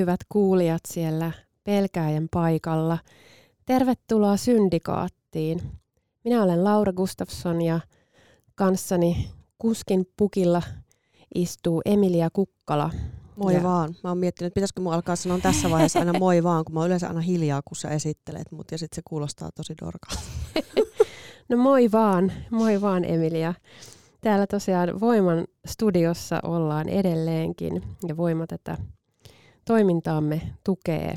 Hyvät kuulijat siellä pelkääjän paikalla. Tervetuloa Syndikaattiin. Minä olen Laura Gustafsson ja kanssani kuskin pukilla istuu Emilia Kukkala. Moi ja... vaan. Mä oon miettinyt, että pitäisikö mun alkaa sanoa tässä vaiheessa aina moi vaan, kun mä oon yleensä aina hiljaa, kun sä esittelet mut ja sitten se kuulostaa tosi dorkalta. no moi vaan, moi vaan Emilia. Täällä tosiaan Voiman studiossa ollaan edelleenkin ja Voima tätä toimintaamme tukee.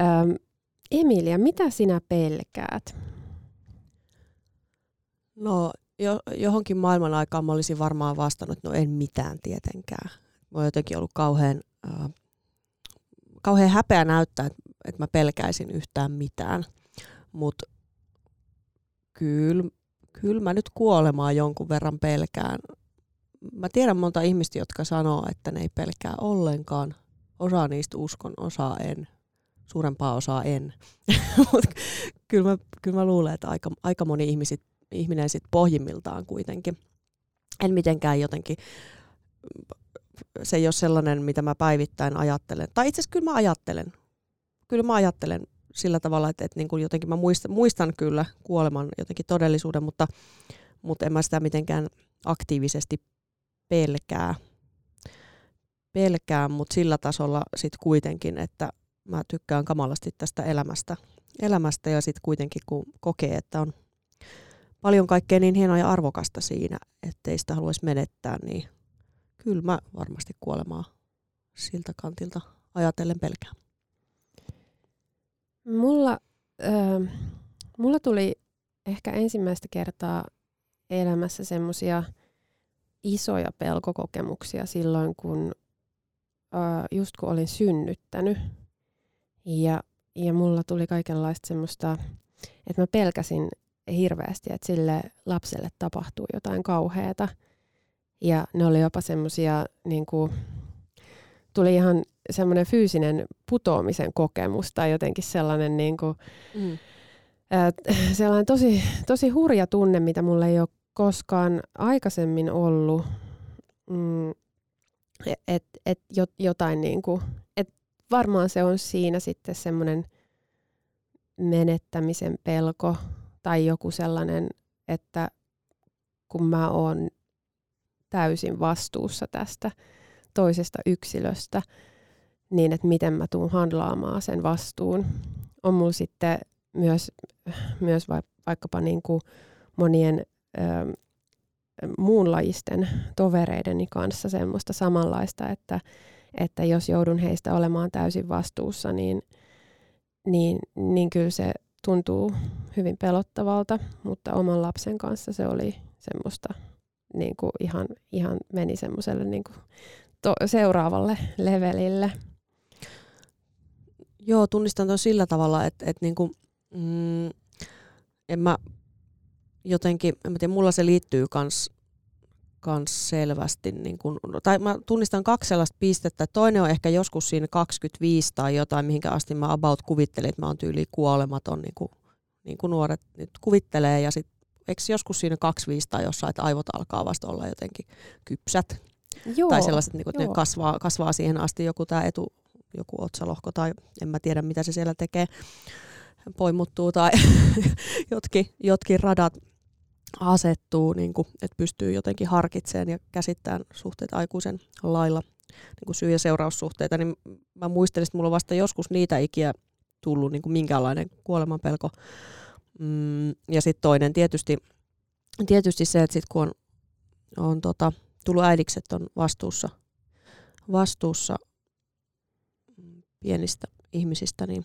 Ähm, Emilia, mitä sinä pelkäät? No jo, johonkin maailman aikaan mä olisin varmaan vastannut, no en mitään tietenkään. Mä oon jotenkin ollut kauhean, äh, kauhean häpeä näyttää, että, että mä pelkäisin yhtään mitään. Mutta kyllä, kyllä mä nyt kuolemaa jonkun verran pelkään. Mä tiedän monta ihmistä, jotka sanoo, että ne ei pelkää ollenkaan. Osa niistä uskon, osa en. Suurempaa osaa en. Mutta kyllä mä, kyllä mä luulen, että aika, aika moni ihmisit, ihminen sit pohjimmiltaan kuitenkin. En mitenkään jotenkin, se ei ole sellainen, mitä mä päivittäin ajattelen. Tai itse asiassa kyllä mä ajattelen. Kyllä mä ajattelen sillä tavalla, että, että niin kuin jotenkin mä muistan, muistan kyllä kuoleman jotenkin todellisuuden, mutta, mutta en mä sitä mitenkään aktiivisesti pelkää pelkään, mutta sillä tasolla sitten kuitenkin, että mä tykkään kamalasti tästä elämästä, elämästä ja sitten kuitenkin kun kokee, että on paljon kaikkea niin hienoa ja arvokasta siinä, ettei sitä haluaisi menettää, niin kyllä mä varmasti kuolemaa siltä kantilta ajatellen pelkään. Mulla, äh, mulla tuli ehkä ensimmäistä kertaa elämässä semmoisia isoja pelkokokemuksia silloin, kun just kun olin synnyttänyt. Ja, ja mulla tuli kaikenlaista semmoista, että mä pelkäsin hirveästi, että sille lapselle tapahtuu jotain kauheata. Ja ne oli jopa semmoisia, niin kuin, tuli ihan semmoinen fyysinen putoamisen kokemus tai jotenkin sellainen, niin kuin, mm. sellainen tosi, tosi hurja tunne, mitä mulla ei ole koskaan aikaisemmin ollut. Mm, et, et jotain niin kuin, et varmaan se on siinä sitten semmoinen menettämisen pelko tai joku sellainen, että kun mä oon täysin vastuussa tästä toisesta yksilöstä, niin että miten mä tuun handlaamaan sen vastuun. On mulla sitten myös, myös vaikkapa niin kuin monien ö, muunlajisten tovereideni kanssa semmoista samanlaista, että, että jos joudun heistä olemaan täysin vastuussa, niin, niin, niin kyllä se tuntuu hyvin pelottavalta, mutta oman lapsen kanssa se oli semmoista niin kuin ihan, ihan meni semmoiselle niin kuin to, seuraavalle levelille. Joo, tunnistan tuon sillä tavalla, että, että niin kuin, mm, en mä jotenkin, en mä tiedä, mulla se liittyy kans, kans selvästi, niin kun, tai mä tunnistan kaksi sellaista pistettä. Toinen on ehkä joskus siinä 25 tai jotain, mihinkä asti mä about kuvittelin, että mä oon tyyli kuolematon, niin kuin, niin kuin nuoret nyt kuvittelee, ja sitten eikö joskus siinä 25 tai jossain, että aivot alkaa vasta olla jotenkin kypsät. Joo, tai sellaiset, niin kuin, että ne kasvaa, kasvaa siihen asti joku tämä etu, joku otsalohko tai en mä tiedä mitä se siellä tekee, poimuttuu tai jotkin, jotkin radat asettuu, niin kuin, että pystyy jotenkin harkitsemaan ja käsittämään suhteet aikuisen lailla, niin kuin syy- ja seuraussuhteita, niin mä muistelin, että mulla on vasta joskus niitä ikiä tullut niin kuin minkäänlainen kuolemanpelko. Mm, ja sitten toinen tietysti, tietysti se, että sit kun on, on tota, tullut äidiksi, että on vastuussa, vastuussa pienistä ihmisistä, niin,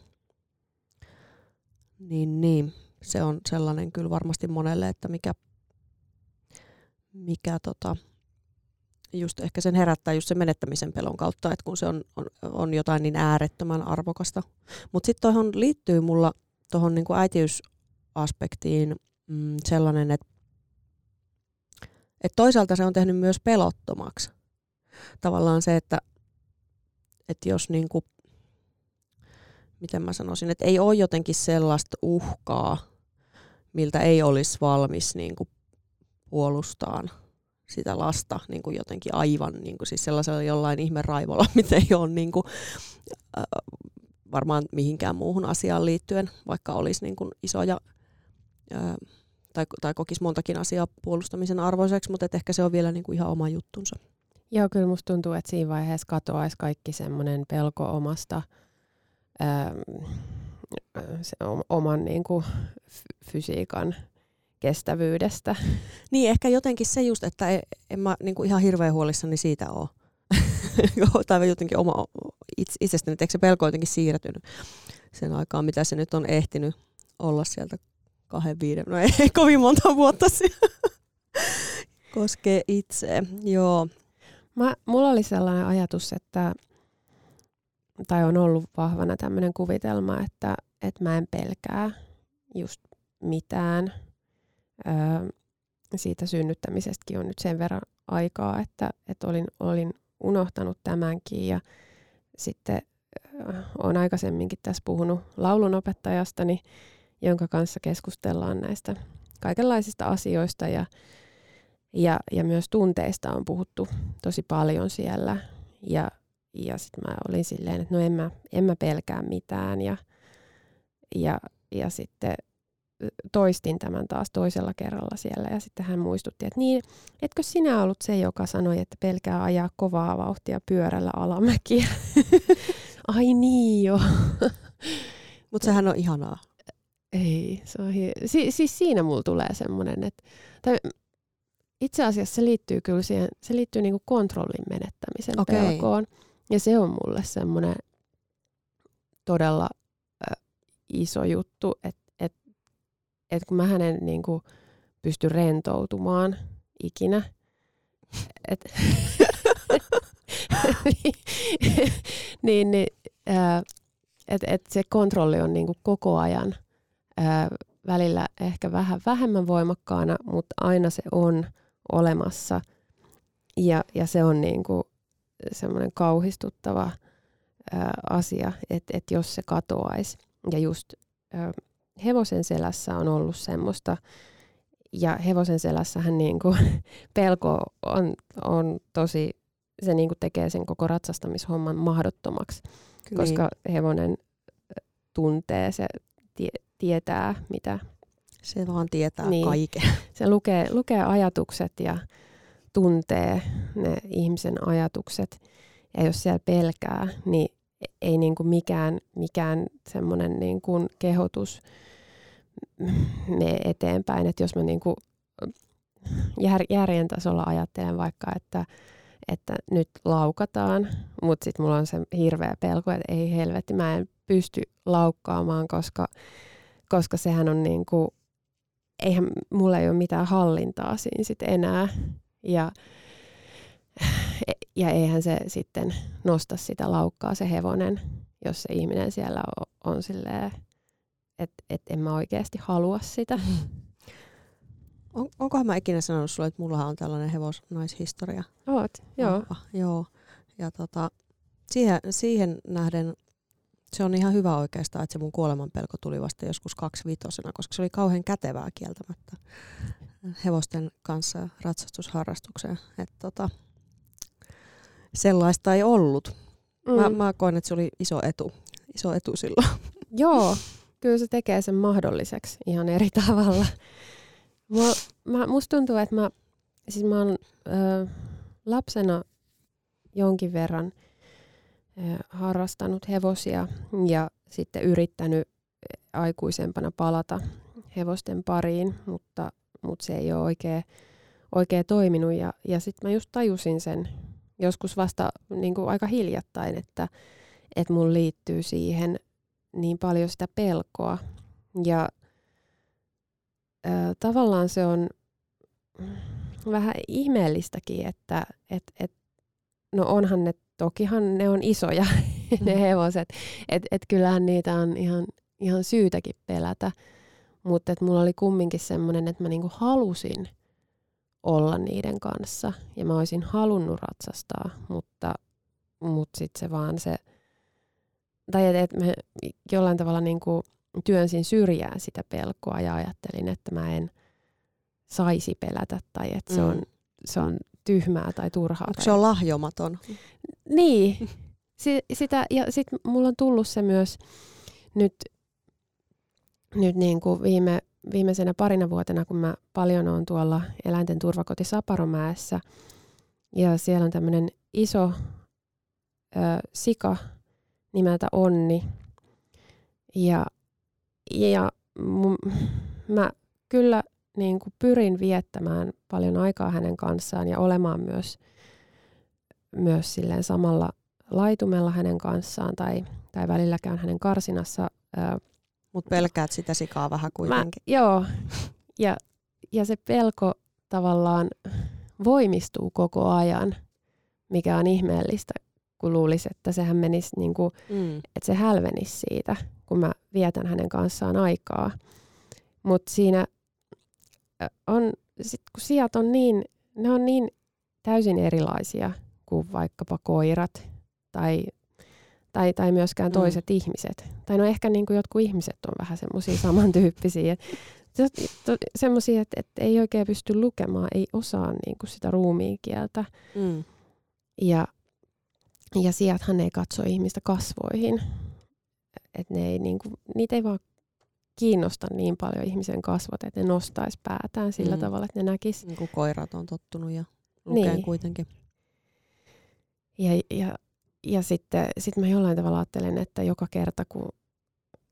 niin, niin se on sellainen kyllä varmasti monelle, että mikä, mikä tota, just ehkä sen herättää just sen menettämisen pelon kautta, että kun se on, on, on jotain niin äärettömän arvokasta. Mutta sitten tuohon liittyy mulla tuohon niinku äitiysaspektiin mm, sellainen, että et toisaalta se on tehnyt myös pelottomaksi. Tavallaan se, että et jos niinku, miten mä sanoisin, että ei ole jotenkin sellaista uhkaa, miltä ei olisi valmis niinku puolustaan sitä lasta niin kuin jotenkin aivan niin kuin siis sellaisella jollain ihme raivolla, mitä ei ole niin kuin, äh, varmaan mihinkään muuhun asiaan liittyen, vaikka olisi niin kuin isoja äh, tai, tai kokisi montakin asiaa puolustamisen arvoiseksi, mutta ehkä se on vielä niin kuin ihan oma juttunsa. Joo, kyllä musta tuntuu, että siinä vaiheessa katoaisi kaikki semmoinen pelko omasta, se, oman niin kuin, fysiikan kestävyydestä. Niin, ehkä jotenkin se just, että en, en mä niin kuin ihan hirveän huolissani siitä ole. tai jotenkin oma itsestäni, että eikö se pelko jotenkin siirtynyt sen aikaan, mitä se nyt on ehtinyt olla sieltä kahden viiden, no ei, ei kovin monta vuotta koskee itse. Joo. Mä, mulla oli sellainen ajatus, että, tai on ollut vahvana tämmöinen kuvitelma, että, että mä en pelkää just mitään – Öö, siitä synnyttämisestäkin on nyt sen verran aikaa, että, että olin, olin unohtanut tämänkin ja sitten öö, olen aikaisemminkin tässä puhunut laulunopettajastani, jonka kanssa keskustellaan näistä kaikenlaisista asioista ja, ja, ja myös tunteista on puhuttu tosi paljon siellä. Ja, ja sitten mä olin silleen, että no en mä, en mä pelkää mitään ja, ja, ja sitten toistin tämän taas toisella kerralla siellä ja sitten hän muistutti, että niin, etkö sinä ollut se, joka sanoi, että pelkää ajaa kovaa vauhtia pyörällä alamäkiä? Ai niin jo. Mutta sehän on ihanaa. Ei, se on hi- si- siis siinä mulla tulee semmoinen, että tai itse asiassa se liittyy kyllä siihen, se liittyy niinku kontrollin menettämisen okay. pelkoon. Ja se on mulle semmoinen todella äh, iso juttu, että että kun mä hänen niin kuin, pysty rentoutumaan ikinä, et, niin, niin että et se kontrolli on niin kuin koko ajan ää, välillä ehkä vähän vähemmän voimakkaana, mutta aina se on olemassa. Ja, ja se on niin kuin semmoinen kauhistuttava ää, asia, että et jos se katoaisi. Ja just ää, hevosen selässä on ollut semmoista, ja hevosen selässähän niin kuin, pelko on, on tosi, se niin kuin tekee sen koko ratsastamishomman mahdottomaksi, niin. koska hevonen tuntee, se tie, tietää mitä. Se vaan tietää niin, kaiken. Se lukee, lukee ajatukset ja tuntee ne ihmisen ajatukset. Ja jos siellä pelkää, niin ei niin kuin mikään, mikään semmoinen niin kuin kehotus mene eteenpäin. Että jos mä niin kuin jär, järjen tasolla ajattelen vaikka, että, että nyt laukataan, mutta sitten mulla on se hirveä pelko, että ei helvetti, mä en pysty laukkaamaan, koska, koska sehän on niin kuin, eihän mulla ei ole mitään hallintaa siinä sit enää. Ja, ja eihän se sitten nosta sitä laukkaa se hevonen, jos se ihminen siellä on, on silleen että et en mä oikeasti halua sitä. On, onkohan mä ikinä sanonut sulle, että mulla on tällainen hevosnaishistoria? Oot, joo. Vahva, joo. Ja tota, siihen, siihen nähden se on ihan hyvä oikeastaan, että se mun kuolemanpelko tuli vasta joskus kaksivitosena, koska se oli kauhean kätevää kieltämättä hevosten kanssa ratsastusharrastukseen. Et tota, sellaista ei ollut. Mm. Mä, mä koen, että se oli iso etu, iso etu silloin. Joo, kyllä se tekee sen mahdolliseksi ihan eri tavalla. Mua, mä, musta tuntuu, että mä, siis mä oon ö, lapsena jonkin verran ö, harrastanut hevosia ja sitten yrittänyt aikuisempana palata hevosten pariin, mutta, mutta se ei ole oikein, oikein toiminut. Ja, ja sitten mä just tajusin sen joskus vasta niin kuin aika hiljattain, että, että mun liittyy siihen niin paljon sitä pelkoa. Ja ö, tavallaan se on vähän ihmeellistäkin, että et, et, no onhan ne, tokihan ne on isoja ne mm. hevoset, että et kyllähän niitä on ihan, ihan syytäkin pelätä, mutta että mulla oli kumminkin semmoinen, että mä niinku halusin olla niiden kanssa ja mä olisin halunnut ratsastaa, mutta, mutta sitten se vaan se, tai että et mä jollain tavalla niinku työnsin syrjään sitä pelkoa ja ajattelin, että mä en saisi pelätä tai että se, mm. on, se on tyhmää tai turhaa. Onko se on lahjomaton? Niin. Si- sitä, ja sitten mulla on tullut se myös nyt, nyt niin kuin viime, viimeisenä parina vuotena, kun mä paljon on tuolla eläinten turvakoti Saparomäessä, ja siellä on tämmöinen iso ö, sika nimeltä Onni. Ja, ja mun, mä kyllä niin kuin pyrin viettämään paljon aikaa hänen kanssaan ja olemaan myös, myös silleen samalla laitumella hänen kanssaan tai, tai välillä käyn hänen karsinassa. Mutta pelkäät sitä sikaa vähän kuitenkin. Mä, joo, ja, ja se pelko tavallaan voimistuu koko ajan, mikä on ihmeellistä, kun luulisi, että sehän menisi, niin kuin, mm. että se hälvenisi siitä, kun mä vietän hänen kanssaan aikaa. Mutta siinä on, sit kun sijat on niin, ne on niin täysin erilaisia kuin vaikkapa koirat tai, tai, tai myöskään mm. toiset mm. ihmiset. Tai no ehkä niin kuin jotkut ihmiset on vähän semmoisia samantyyppisiä. Semmoisia, että, että ei oikein pysty lukemaan, ei osaa niin kuin sitä ruumiin kieltä. Mm. Ja, ja sijathan ei katso ihmistä kasvoihin. Et ne ei, niin kuin, niitä ei vaan kiinnosta niin paljon ihmisen kasvot, että ne nostaisi päätään sillä mm. tavalla, että ne näkisi. Niin kuin koirat on tottunut ja lukee niin. kuitenkin. Ja, ja, ja sitten sit mä jollain tavalla ajattelen, että joka kerta kun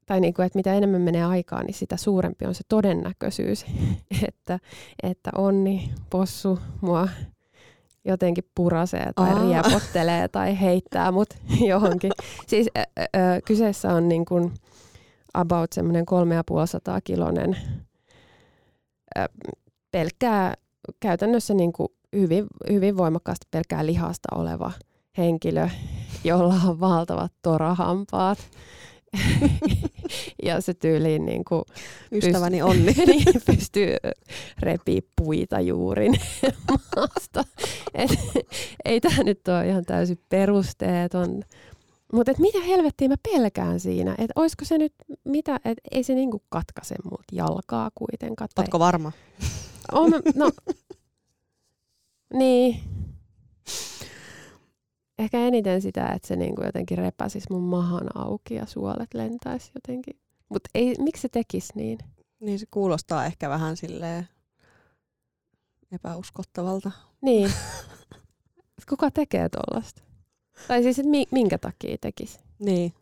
tai niin kuin, että mitä enemmän menee aikaa, niin sitä suurempi on se todennäköisyys, että, että onni, possu mua jotenkin purasee tai Aa. riepottelee tai heittää mut johonkin. Siis ö, ö, kyseessä on niin kuin, about semmoinen 3500 kilonen pelkkää käytännössä niin kuin hyvin, hyvin voimakkaasti pelkkää lihasta oleva henkilö, jolla on valtavat torahampaat. ja se tyyliin niin kuin Ystäväni pyst- Onni. niin, pystyy repii puita juurin maasta. Et, ei tämä nyt ole ihan täysin perusteeton mutta mitä helvettiä mä pelkään siinä, että olisiko se nyt mitä, että ei se niinku katkaise mut jalkaa kuitenkaan. Ootko varma? On, no, niin. Ehkä eniten sitä, että se niinku jotenkin repäsisi mun mahan auki ja suolet lentäisi jotenkin. Mutta miksi se tekisi niin? Niin se kuulostaa ehkä vähän silleen epäuskottavalta. Niin. Kuka tekee tuollaista? Tai siis, että minkä takia tekisi? Niin.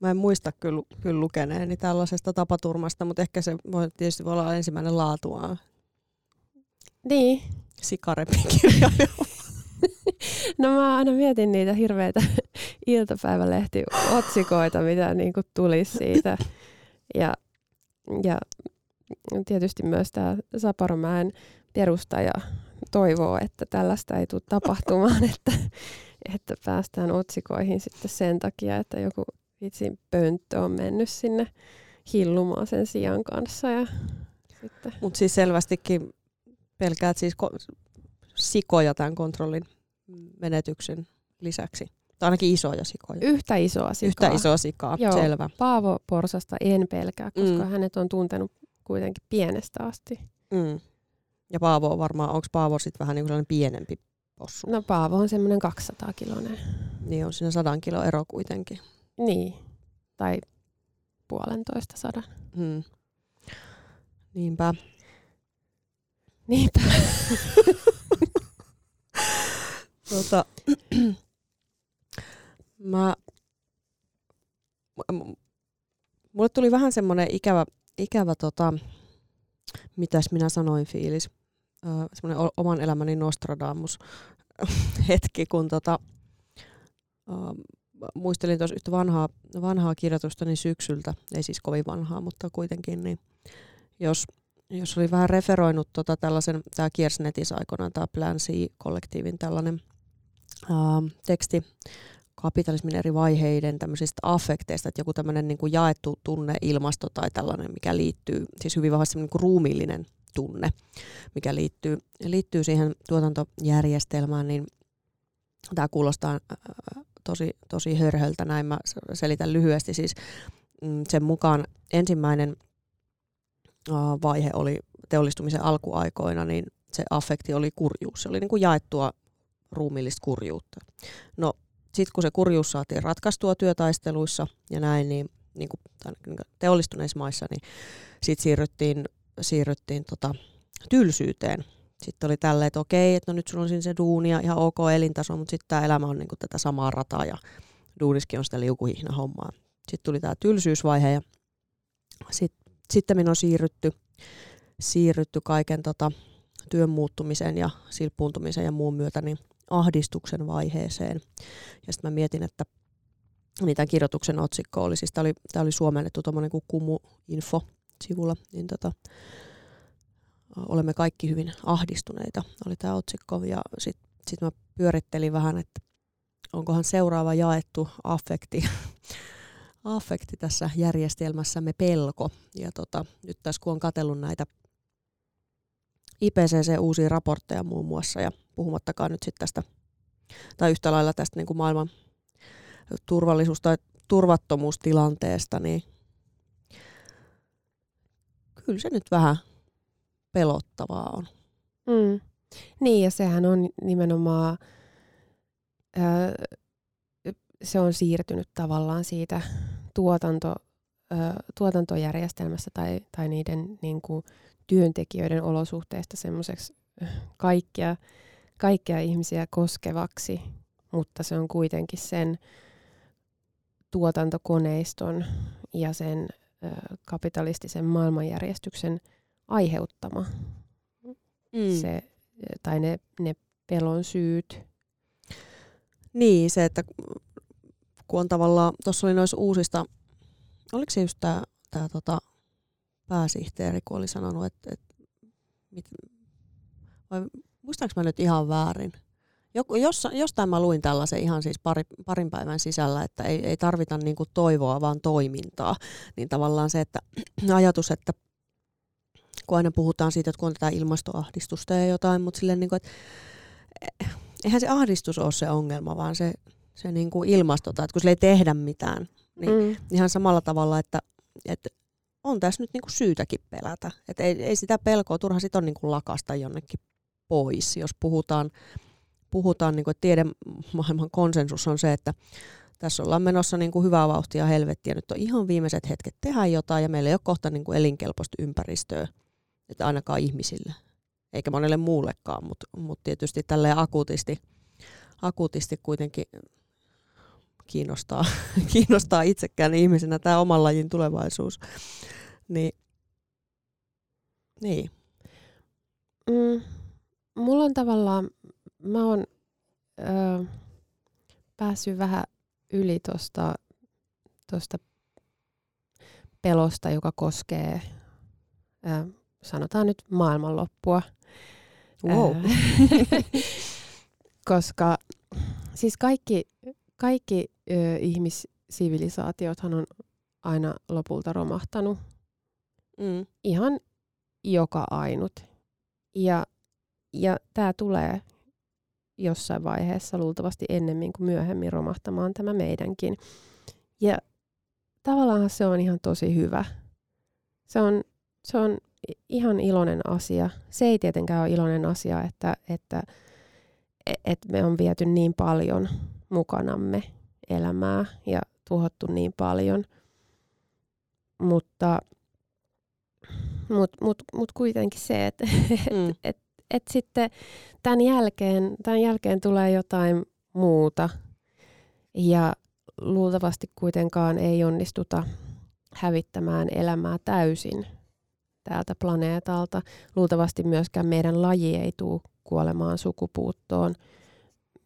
Mä en muista kyllä, kyllä lukeneeni tällaisesta tapaturmasta, mutta ehkä se voi tietysti voi olla ensimmäinen laatuaan. Niin. Sikarepikirjailija. no mä aina mietin niitä hirveitä iltapäivälehti-otsikoita, mitä niinku tulisi siitä. Ja, ja tietysti myös tämä Saparomäen perustaja toivoo, että tällaista ei tule tapahtumaan, että, että päästään otsikoihin sitten sen takia, että joku vitsin pönttö on mennyt sinne hillumaan sen sijan kanssa. Ja. Mutta siis selvästikin pelkäät siis sikoja tämän kontrollin menetyksen lisäksi. Tai ainakin isoja sikoja. Yhtä isoa sikaa. Yhtä isoa sikaa, Joo, selvä. Paavo Porsasta en pelkää, koska mm. hänet on tuntenut kuitenkin pienestä asti. Mm. Ja Paavo on varmaan, onko Paavo sitten vähän niin kuin pienempi possu? No Paavo on semmoinen 200 kilonen. Niin on siinä sadan kilo ero kuitenkin. Niin, tai puolentoista sadan. Hmm. Niinpä. Niinpä. tota, mä, mulle tuli vähän semmoinen ikävä, ikävä tota, mitäs minä sanoin fiilis. Semmoinen oman elämäni Nostradamus hetki, kun tota, muistelin tuossa yhtä vanhaa, vanhaa kirjoitusta niin syksyltä, ei siis kovin vanhaa, mutta kuitenkin, niin jos, jos oli vähän referoinut tota tällaisen, tämä kiersi netissä aikoinaan, tämä Plan C-kollektiivin tällainen ää, teksti kapitalismin eri vaiheiden tämmöisistä affekteista, että joku tämmöinen niin kuin jaettu tunneilmasto tai tällainen, mikä liittyy, siis hyvin vahvasti niin ruumiillinen tunne, mikä liittyy, liittyy siihen tuotantojärjestelmään, niin tämä kuulostaa tosi, tosi hörhöltä, näin mä selitän lyhyesti. Siis mm, sen mukaan ensimmäinen vaihe oli teollistumisen alkuaikoina, niin se affekti oli kurjuus. Se oli niin kuin jaettua ruumiillista kurjuutta. No sitten kun se kurjuus saatiin ratkaistua työtaisteluissa ja näin, niin, niin kuin, teollistuneissa maissa, niin sitten siirryttiin, siirryttiin tota, tylsyyteen. Sitten oli tälleen, että okei, että no nyt sulla on siinä se duuni ja ihan ok elintaso, mutta sitten tämä elämä on niin kuin tätä samaa rataa ja duuniskin on sitä liukuhihna hommaa. Sitten tuli tämä tylsyysvaihe ja sitten sitten on siirrytty, siirrytty kaiken tota, työn muuttumisen ja silppuuntumisen ja muun myötä niin ahdistuksen vaiheeseen. Ja sitten mä mietin, että niin tämän kirjoituksen otsikko oli, siis tämä oli, tää oli suomennettu tuommoinen kuin Kumu Info sivulla, niin tota, olemme kaikki hyvin ahdistuneita, oli tämä otsikko. Ja sitten sit mä pyörittelin vähän, että onkohan seuraava jaettu affekti, affekti tässä järjestelmässämme pelko. Ja tota, nyt tässä kun on katsellut näitä IPCC uusia raportteja muun muassa ja puhumattakaan nyt sitten tästä, tai yhtä lailla tästä niin kuin maailman turvallisuus- tai turvattomuustilanteesta, niin kyllä se nyt vähän pelottavaa on. Mm. Niin, ja sehän on nimenomaan, öö, se on siirtynyt tavallaan siitä tuotanto, öö, tuotantojärjestelmästä tai, tai niiden niin kuin, työntekijöiden olosuhteista semmoiseksi kaikkia, kaikkia ihmisiä koskevaksi, mutta se on kuitenkin sen tuotantokoneiston ja sen ö, kapitalistisen maailmanjärjestyksen aiheuttama mm. se, tai ne, ne pelon syyt. Niin, se, että kun on tavallaan, tuossa oli noissa uusista, oliko se just tämä tää tota, pääsihteeri, kun oli sanonut, että, että mit, vai muistaaks mä nyt ihan väärin? Joku, jos, jostain mä luin tällaisen ihan siis pari, parin päivän sisällä, että ei, ei tarvita niinku toivoa, vaan toimintaa. Niin tavallaan se, että ajatus, että kun aina puhutaan siitä, että kun on tätä ilmastoahdistusta ja jotain, mutta silleen, niin kuin, että eh, eihän se ahdistus ole se ongelma, vaan se, se niin kuin ilmasto, tai että kun sille ei tehdä mitään, niin mm. ihan samalla tavalla, että, että on tässä nyt niin kuin syytäkin pelätä. Et ei, ei sitä pelkoa, turha sitä on niin kuin lakasta jonnekin pois. Jos puhutaan, puhutaan niin kuin tiedemaailman konsensus on se, että tässä ollaan menossa niin kuin hyvää vauhtia helvettiä. Nyt on ihan viimeiset hetket tehdä jotain ja meillä ei ole kohta niin kuin elinkelpoista ympäristöä, että ainakaan ihmisille, eikä monelle muullekaan, mutta mut tietysti tälleen akuutisti, akuutisti kuitenkin kiinnostaa, kiinnostaa itsekään ihmisenä tämä oman lajin tulevaisuus. Niin, niin. Mm, mulla on tavallaan, mä oon ö, päässyt vähän yli tuosta tosta pelosta, joka koskee, ö, sanotaan nyt maailmanloppua. Wow. koska siis kaikki, kaikki ö, ihmissivilisaatiothan on aina lopulta romahtanut. Mm. Ihan joka ainut. Ja, ja tämä tulee jossain vaiheessa luultavasti ennemmin kuin myöhemmin romahtamaan tämä meidänkin. Ja tavallaan se on ihan tosi hyvä. Se on, se on ihan iloinen asia. Se ei tietenkään ole iloinen asia, että, että, että me on viety niin paljon mukanamme elämää ja tuhottu niin paljon. Mutta mut, mut, mut kuitenkin se, että mm. et, et, et sitten tämän jälkeen, tämän jälkeen tulee jotain muuta. Ja luultavasti kuitenkaan ei onnistuta hävittämään elämää täysin täältä planeetalta. Luultavasti myöskään meidän laji ei tule kuolemaan sukupuuttoon,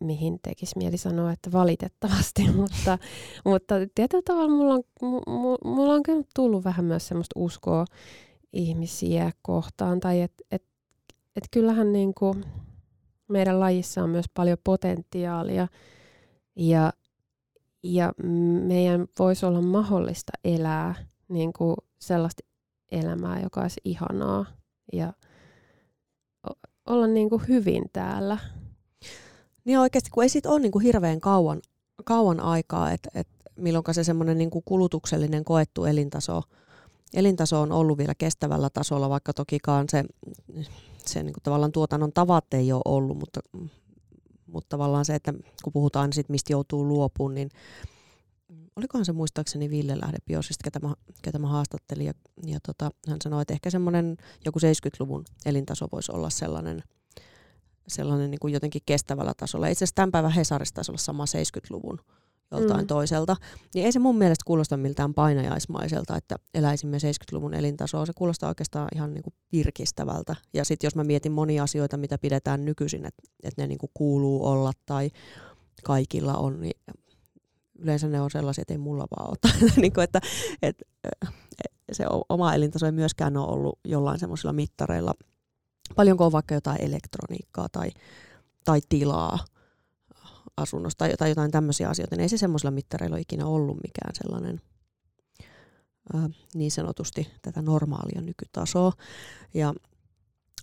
mihin tekisi mieli sanoa, että valitettavasti, mutta, mutta tietyllä tavalla mulla on, mulla on kyllä tullut vähän myös semmoista uskoa ihmisiä kohtaan, tai että et, et kyllähän niin kuin meidän lajissa on myös paljon potentiaalia, ja, ja meidän voisi olla mahdollista elää niin kuin sellaista elämää, joka olisi ihanaa ja olla niin kuin hyvin täällä. Niin oikeasti, kun ei sit ole niin kuin hirveän kauan, kauan aikaa, että et milloin se semmoinen niin kulutuksellinen koettu elintaso, elintaso on ollut vielä kestävällä tasolla, vaikka tokikaan se, se niin kuin tavallaan tuotannon tavat ei ole ollut, mutta, mutta tavallaan se, että kun puhutaan siitä, mistä joutuu luopumaan, niin olikohan se muistaakseni Ville Lähde Biosista, ketä mä, ketä mä haastattelin, ja, ja tota, hän sanoi, että ehkä semmoinen joku 70-luvun elintaso voisi olla sellainen, sellainen niin kuin jotenkin kestävällä tasolla. Itse asiassa tämän päivän Hesarissa taisi olla sama 70-luvun joltain mm. toiselta. Niin ei se mun mielestä kuulosta miltään painajaismaiselta, että eläisimme 70-luvun elintasoa. Se kuulostaa oikeastaan ihan niin kuin virkistävältä. Ja sitten jos mä mietin monia asioita, mitä pidetään nykyisin, että, että ne niin kuin kuuluu olla tai kaikilla on, niin yleensä ne on sellaisia, että ei mulla vaan ole. niin kuin, että, että se oma elintaso ei myöskään ole ollut jollain semmoisilla mittareilla. Paljonko on vaikka jotain elektroniikkaa tai, tai tilaa asunnosta tai, tai jotain tämmöisiä asioita, niin ei se semmoisilla mittareilla ole ikinä ollut mikään sellainen ää, niin sanotusti tätä normaalia nykytasoa. Ja,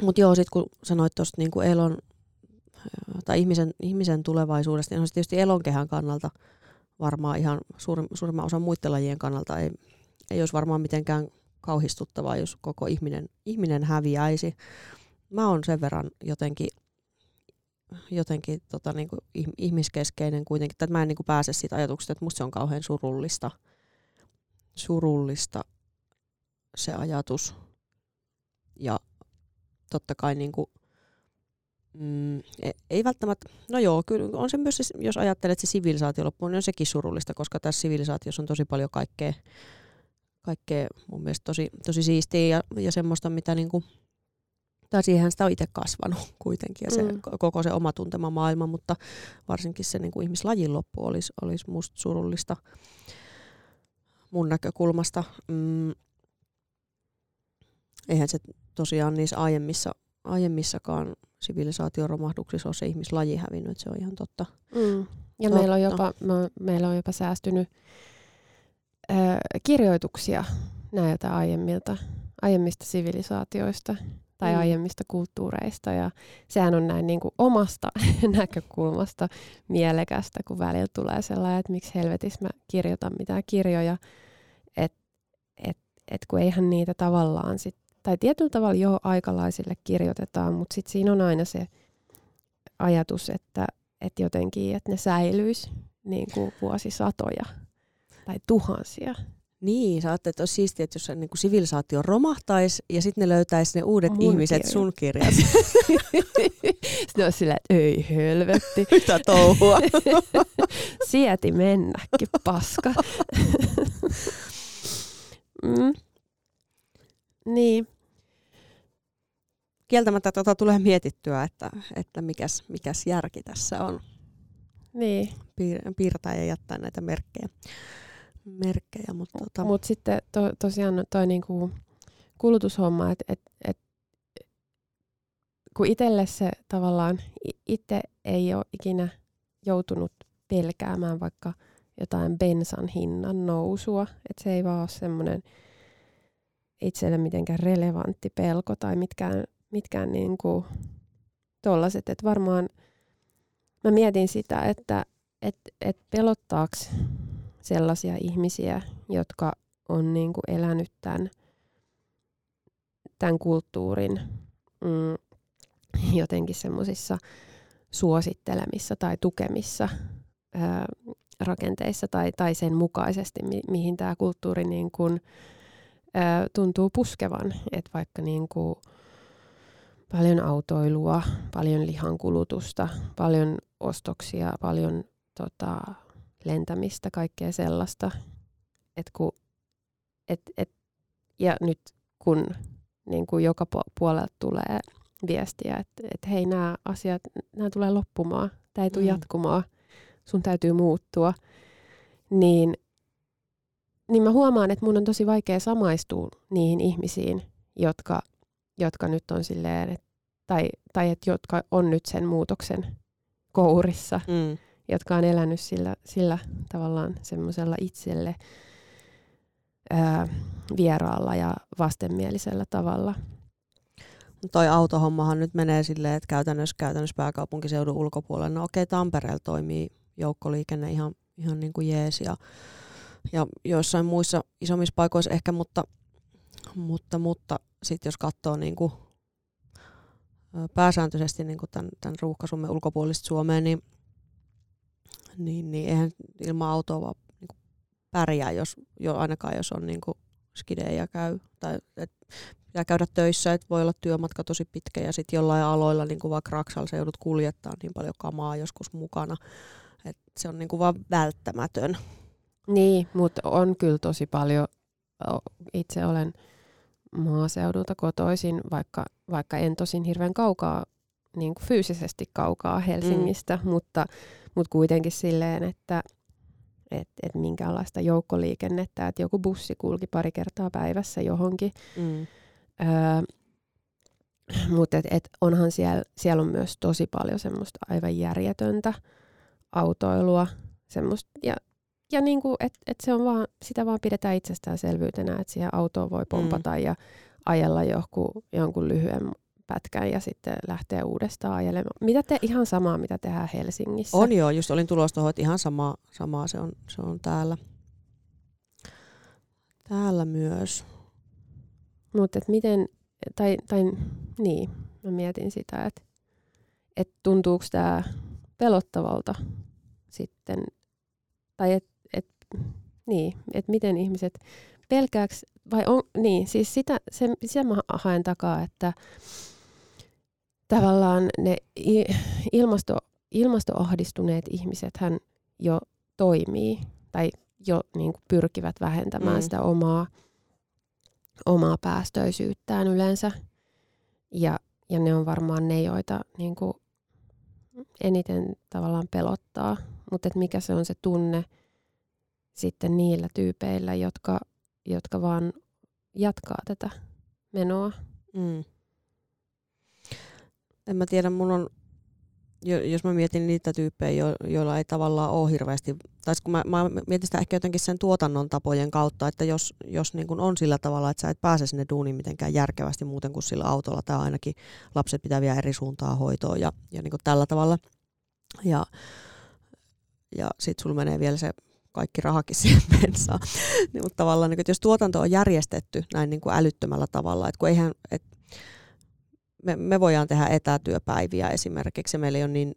mutta joo, sitten kun sanoit tuosta niin elon tai ihmisen, ihmisen tulevaisuudesta, niin on se tietysti elonkehän kannalta – varmaan ihan suurin, suurimman osan muiden lajien kannalta ei, ei olisi varmaan mitenkään kauhistuttavaa, jos koko ihminen, ihminen häviäisi. Mä oon sen verran jotenkin, jotenkin tota, niin kuin ihmiskeskeinen kuitenkin, että mä en niin kuin pääse siitä ajatuksesta, että musta se on kauhean surullista, surullista se ajatus. Ja totta kai niin kuin Mm, e, ei välttämättä, no joo, kyllä on se myös, jos ajattelet, se sivilisaatio loppuu, niin on sekin surullista, koska tässä sivilisaatiossa on tosi paljon kaikkea, kaikkea mun mielestä tosi, tosi siistiä ja, ja semmoista, mitä niinku, tai siihen sitä on itse kasvanut kuitenkin ja se, mm. koko se oma tuntema maailma, mutta varsinkin se niinku ihmislajin loppu olisi, olisi musta surullista mun näkökulmasta. Mm, eihän se tosiaan niissä aiemmissa, aiemmissakaan sivilisaation romahduksissa on se ihmislaji hävinnyt, se on ihan totta. Mm. Ja totta. meillä on jopa, me, meillä on jopa säästynyt ö, kirjoituksia näiltä aiemmilta, aiemmista sivilisaatioista tai mm. aiemmista kulttuureista. Ja sehän on näin niin kuin omasta näkökulmasta mielekästä, kun välillä tulee sellainen, että miksi helvetissä mä kirjoitan mitään kirjoja, että et, et kun eihän niitä tavallaan sit tai tietyllä tavalla jo aikalaisille kirjoitetaan, mutta sitten siinä on aina se ajatus, että, että jotenkin, että ne säilyisi niin kuin vuosisatoja tai tuhansia. Niin, sä ajattelet, että olisi siistiä, että jos niin kuin sivilisaatio romahtaisi ja sitten ne löytäisi ne uudet Mun ihmiset kirja. sun kirjat. sitten olisi silleen, että ei helvetti. Mitä touhua. Sieti mennäkin, paska. mm. Niin. Kieltämättä tuota tulee mietittyä, että, että mikäs, mikäs järki tässä on. Niin. Piir- piirtää ja jättää näitä merkkejä. Merkkejä mutta tota... Mut sitten to, tosiaan toi niinku kulutushomma, että et, et, kun itselle se tavallaan, itse ei ole ikinä joutunut pelkäämään vaikka jotain bensan hinnan nousua, että se ei vaan ole semmoinen itselle mitenkään relevantti pelko tai mitkään, mitkään niin kuin tollaset, että varmaan mä mietin sitä, että et, et pelottaako sellaisia ihmisiä, jotka on niin kuin elänyt tämän, tämän kulttuurin mm, jotenkin semmoisissa suosittelemissa tai tukemissa ää, rakenteissa tai, tai sen mukaisesti, mi, mihin tämä kulttuuri niin kuin, tuntuu puskevan, että vaikka niin kuin paljon autoilua, paljon lihankulutusta, paljon ostoksia, paljon tota, lentämistä, kaikkea sellaista, että kun et, et, ja nyt kun niin kuin joka puolelta tulee viestiä, että et hei nämä asiat, nämä tulee loppumaan, tämä ei tule mm. jatkumaan, sun täytyy muuttua, niin, niin mä huomaan, että mun on tosi vaikea samaistua niihin ihmisiin, jotka, jotka nyt on silleen, et, tai, tai et, jotka on nyt sen muutoksen kourissa, mm. Jotka on elänyt sillä, sillä tavallaan semmoisella itselle ää, vieraalla ja vastenmielisellä tavalla. Toi autohommahan nyt menee silleen, että käytännössä, käytännössä pääkaupunkiseudun ulkopuolella, no okei, Tampereella toimii joukkoliikenne ihan, ihan niin kuin jees ja, ja joissain muissa isommissa paikoissa ehkä, mutta, mutta, mutta sitten jos katsoo niin kuin pääsääntöisesti niin kuin tämän, tämän ruuhkasumme ulkopuolista Suomeen, niin, niin, niin eihän ilman autoa vaan niin kuin pärjää, jos, jo ainakaan jos on niin kuin skidejä käy. Tai et pitää käydä töissä, että voi olla työmatka tosi pitkä ja sitten jollain aloilla, niin kuin vaikka Raksalla, sä joudut kuljettaa niin paljon kamaa joskus mukana. Et se on niin kuin vaan välttämätön. Niin, mutta on kyllä tosi paljon. Itse olen maaseudulta kotoisin, vaikka, vaikka en tosin hirveän kaukaa, niin kuin fyysisesti kaukaa Helsingistä, mm. mutta, mutta kuitenkin silleen, että et, et minkäänlaista joukkoliikennettä, että joku bussi kulki pari kertaa päivässä johonkin. Mm. Öö, mutta et, et onhan siellä, siellä on myös tosi paljon semmoista aivan järjetöntä autoilua, semmoista, ja, ja niinku, et, et se on vaan, sitä vaan pidetään itsestäänselvyytenä, että siihen autoon voi pompata mm. ja ajella joku, jonkun lyhyen pätkän ja sitten lähtee uudestaan ajelemaan. Mitä te ihan samaa, mitä tehdään Helsingissä? On joo, just olin tulossa tuohon, että ihan sama, samaa se on, se on täällä. Täällä myös. Mutta miten, tai, tai niin, mä mietin sitä, että et tuntuuko tämä pelottavalta sitten, tai että et, niin, et miten ihmiset pelkääks, vai on, niin, siis sitä, se, sitä mä haen takaa, että tavallaan ne ilmasto, ilmastoahdistuneet ihmiset hän jo toimii tai jo niin kuin pyrkivät vähentämään mm. sitä omaa, omaa päästöisyyttään yleensä. Ja, ja ne on varmaan ne, joita niin kuin eniten tavallaan pelottaa. Mutta mikä se on se tunne sitten niillä tyypeillä, jotka, jotka vaan jatkaa tätä menoa. Mm en mä tiedä, mun on, jos mä mietin niitä tyyppejä, jo, joilla ei tavallaan ole hirveästi, tai kun mä, mä mietin sitä ehkä jotenkin sen tuotannon tapojen kautta, että jos, jos niin kun on sillä tavalla, että sä et pääse sinne duuniin mitenkään järkevästi muuten kuin sillä autolla, tai ainakin lapset pitää vielä eri suuntaan hoitoon ja, ja niin tällä tavalla, ja, ja sit sulla menee vielä se kaikki rahakin siihen bensaan. niin, mutta tavallaan, niin, että jos tuotanto on järjestetty näin niin kuin älyttömällä tavalla, että kun eihän, et, me, me voidaan tehdä etätyöpäiviä esimerkiksi, meillä ei ole niin,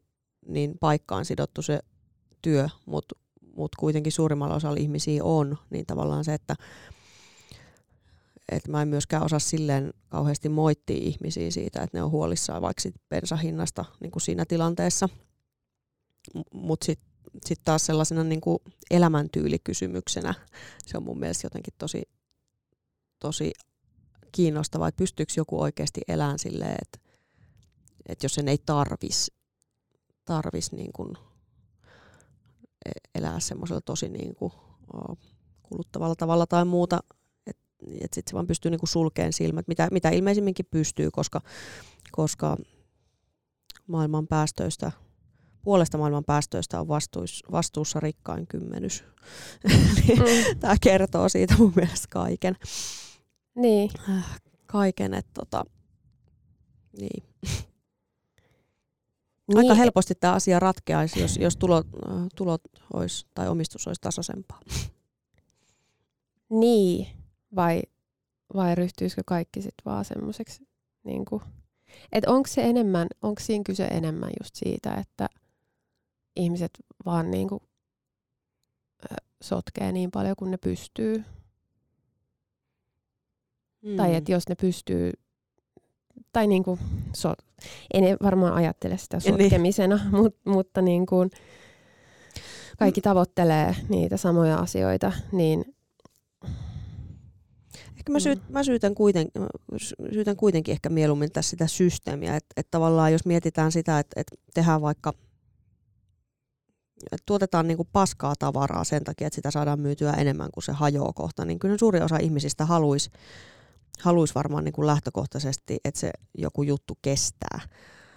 niin paikkaan sidottu se työ, mutta mut kuitenkin suurimmalla osalla ihmisiä on, niin tavallaan se, että et mä en myöskään osaa silleen kauheasti moittia ihmisiä siitä, että ne on huolissaan vaikka sit bensahinnasta niin kuin siinä tilanteessa. Mutta sitten sit taas sellaisena niin kuin elämäntyylikysymyksenä. Se on mun mielestä jotenkin tosi, tosi kiinnostavaa, että pystyykö joku oikeasti elämään silleen, että, että jos sen ei tarvis, tarvis niin kuin e-, elää semmoisella tosi niin kuin, kuluttavalla tavalla tai muuta, että et sitten se vaan pystyy niin kuin sulkeen silmät, mitä, mitä ilmeisimminkin pystyy, koska, koska maailman päästöistä, puolesta maailman päästöistä on vastuus, vastuussa rikkain kymmenys. mm. Tämä kertoo siitä mun mielestä kaiken. Niin. Kaiken, että tota, niin. Niin. Aika helposti tämä asia ratkeaisi, jos, jos tulot, tulot olisi, tai omistus olisi tasaisempaa. Niin, vai, vai ryhtyisikö kaikki sitten vaan semmoiseksi, niin että onko se enemmän, onko siinä kyse enemmän just siitä, että ihmiset vaan niin kuin, sotkee niin paljon kuin ne pystyy Mm. Tai että jos ne pystyy, tai niin kuin, so, en varmaan ajattele sitä niin. sotkemisena, niin. mut, mutta niin kuin, kaikki tavoittelee niitä samoja asioita, niin Mä, syyt, mä syytän, kuiten, syytän kuitenkin ehkä mieluummin tässä sitä systeemiä, että et tavallaan jos mietitään sitä, että et tehdään vaikka, että tuotetaan niinku paskaa tavaraa sen takia, että sitä saadaan myytyä enemmän kuin se hajoaa kohta, niin kyllä suuri osa ihmisistä haluaisi haluais varmaan niinku lähtökohtaisesti, että se joku juttu kestää.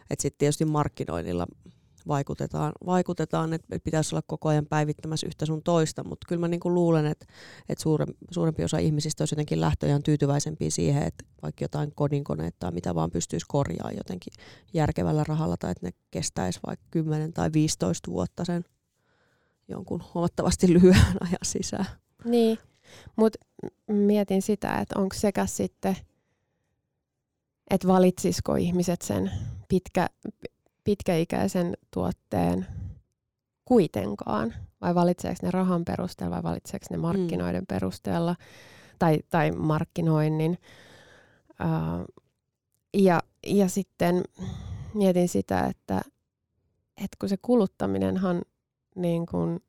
Että sitten tietysti markkinoinnilla vaikutetaan, vaikutetaan että pitäisi olla koko ajan päivittämässä yhtä sun toista, mutta kyllä mä niin kuin luulen, että, että suurempi, osa ihmisistä olisi jotenkin lähtöjään tyytyväisempiä siihen, että vaikka jotain kodinkoneita tai mitä vaan pystyisi korjaamaan jotenkin järkevällä rahalla tai että ne kestäisi vaikka 10 tai 15 vuotta sen jonkun huomattavasti lyhyen ajan sisään. Niin, mutta mietin sitä, että onko sekä sitten, että valitsisiko ihmiset sen pitkä, pitkäikäisen tuotteen kuitenkaan? Vai valitseeko ne rahan perusteella vai valitseeko ne markkinoiden mm. perusteella tai, tai markkinoinnin? Uh, ja, ja sitten mietin sitä, että, että kun se kuluttaminenhan niin kun,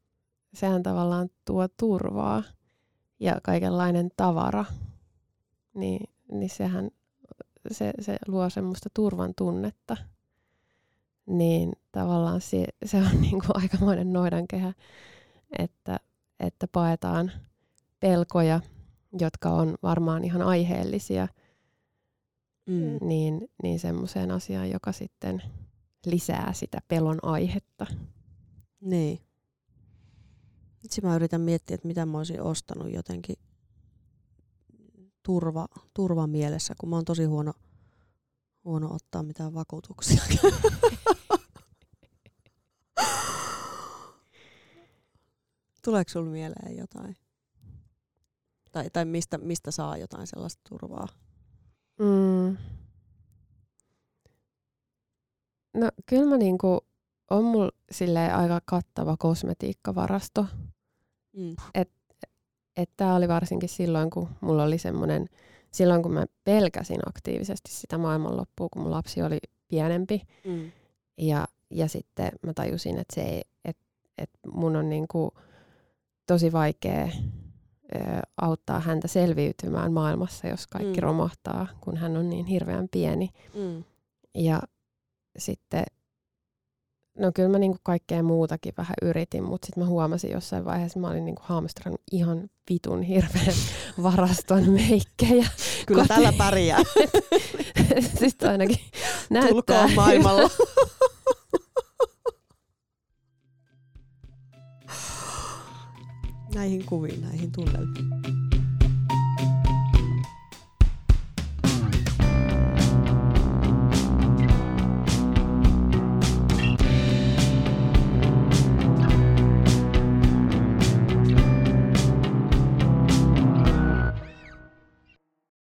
sehän tavallaan tuo turvaa ja kaikenlainen tavara, niin, niin sehän se, se luo semmoista turvan tunnetta niin tavallaan se, se on niin kuin aikamoinen noidankehä, että, että paetaan pelkoja, jotka on varmaan ihan aiheellisia, mm. niin, niin semmoiseen asiaan, joka sitten lisää sitä pelon aihetta. Niin. Itse mä yritän miettiä, että mitä mä olisin ostanut jotenkin turva, turva mielessä, kun mä oon tosi huono, huono ottaa mitään vakuutuksia. Tuleeko sinulle mieleen jotain? Tai, tai mistä, mistä saa jotain sellaista turvaa? Mm. No kyllä mä niinku, on mulla aika kattava kosmetiikkavarasto. Mm. Et, et tää oli varsinkin silloin, kun mulla oli semmoinen, silloin kun mä pelkäsin aktiivisesti sitä maailmanloppua, kun mun lapsi oli pienempi. Mm. Ja, ja sitten mä tajusin, että se ei, et, et mun on niinku, tosi vaikea auttaa häntä selviytymään maailmassa, jos kaikki mm. romahtaa, kun hän on niin hirveän pieni. Mm. Ja sitten, no kyllä mä niinku kaikkea muutakin vähän yritin, mutta sitten mä huomasin jossain vaiheessa, mä olin niinku hamstrannut ihan vitun hirveän varaston meikkejä. Kyllä kotiin. tällä pärjää. sitten ainakin näyttää. Tulkoon maailmalla. näihin kuviin, näihin tunnelmiin.